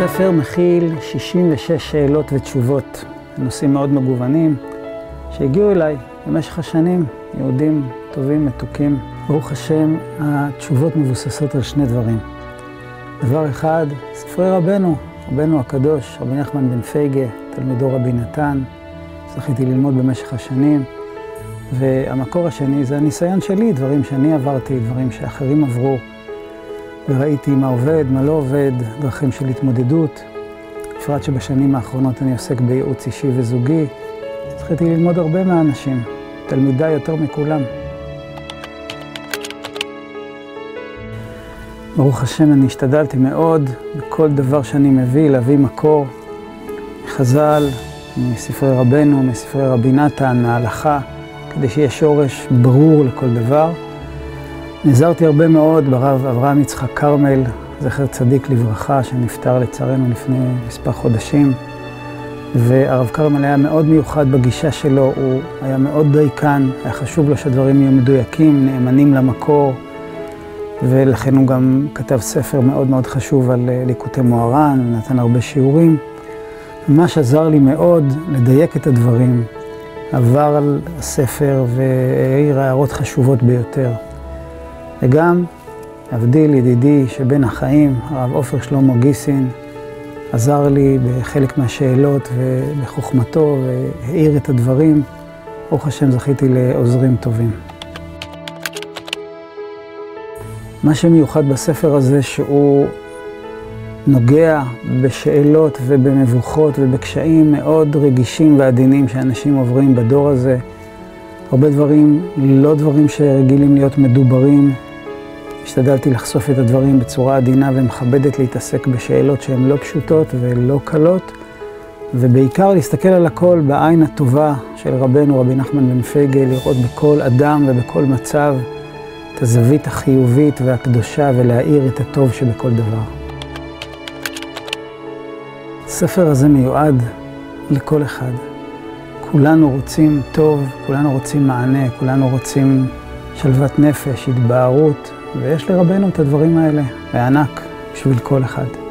הספר מכיל 66 שאלות ותשובות, נושאים מאוד מגוונים, שהגיעו אליי במשך השנים, יהודים טובים, מתוקים. ברוך השם, התשובות מבוססות על שני דברים. דבר אחד, ספרי רבנו, רבנו הקדוש, רבי נחמן בן פייגה, תלמידו רבי נתן, זכיתי ללמוד במשך השנים. והמקור השני זה הניסיון שלי, דברים שאני עברתי, דברים שאחרים עברו. וראיתי מה עובד, מה לא עובד, דרכים של התמודדות. בפרט שבשנים האחרונות אני עוסק בייעוץ אישי וזוגי. זכיתי ללמוד הרבה מהאנשים, תלמידיי יותר מכולם. ברוך השם, אני השתדלתי מאוד בכל דבר שאני מביא, להביא מקור מחז"ל, מספרי רבנו, מספרי רבי נתן, מההלכה, כדי שיהיה שורש ברור לכל דבר. נעזרתי הרבה מאוד ברב אברהם יצחק כרמל, זכר צדיק לברכה, שנפטר לצערנו לפני מספר חודשים. והרב כרמל היה מאוד מיוחד בגישה שלו, הוא היה מאוד דייקן, היה חשוב לו שהדברים יהיו מדויקים, נאמנים למקור, ולכן הוא גם כתב ספר מאוד מאוד חשוב על אה, ליקוטי מוהר"ן, נתן הרבה שיעורים. ממש עזר לי מאוד לדייק את הדברים, עבר על הספר והעיר הערות חשובות ביותר. וגם אבדיל, ידידי שבין החיים, הרב עופר שלמה גיסין, עזר לי בחלק מהשאלות ובחוכמתו והאיר את הדברים. ברוך השם זכיתי לעוזרים טובים. מה שמיוחד בספר הזה שהוא נוגע בשאלות ובמבוכות ובקשיים מאוד רגישים ועדינים שאנשים עוברים בדור הזה. הרבה דברים, לא דברים שרגילים להיות מדוברים. השתדלתי לחשוף את הדברים בצורה עדינה ומכבדת להתעסק בשאלות שהן לא פשוטות ולא קלות, ובעיקר להסתכל על הכל בעין הטובה של רבנו, רבי נחמן בן פייגל, לראות בכל אדם ובכל מצב את הזווית החיובית והקדושה ולהאיר את הטוב שבכל דבר. הספר הזה מיועד לכל אחד. כולנו רוצים טוב, כולנו רוצים מענה, כולנו רוצים שלוות נפש, התבהרות, ויש לרבנו את הדברים האלה, בענק, בשביל כל אחד.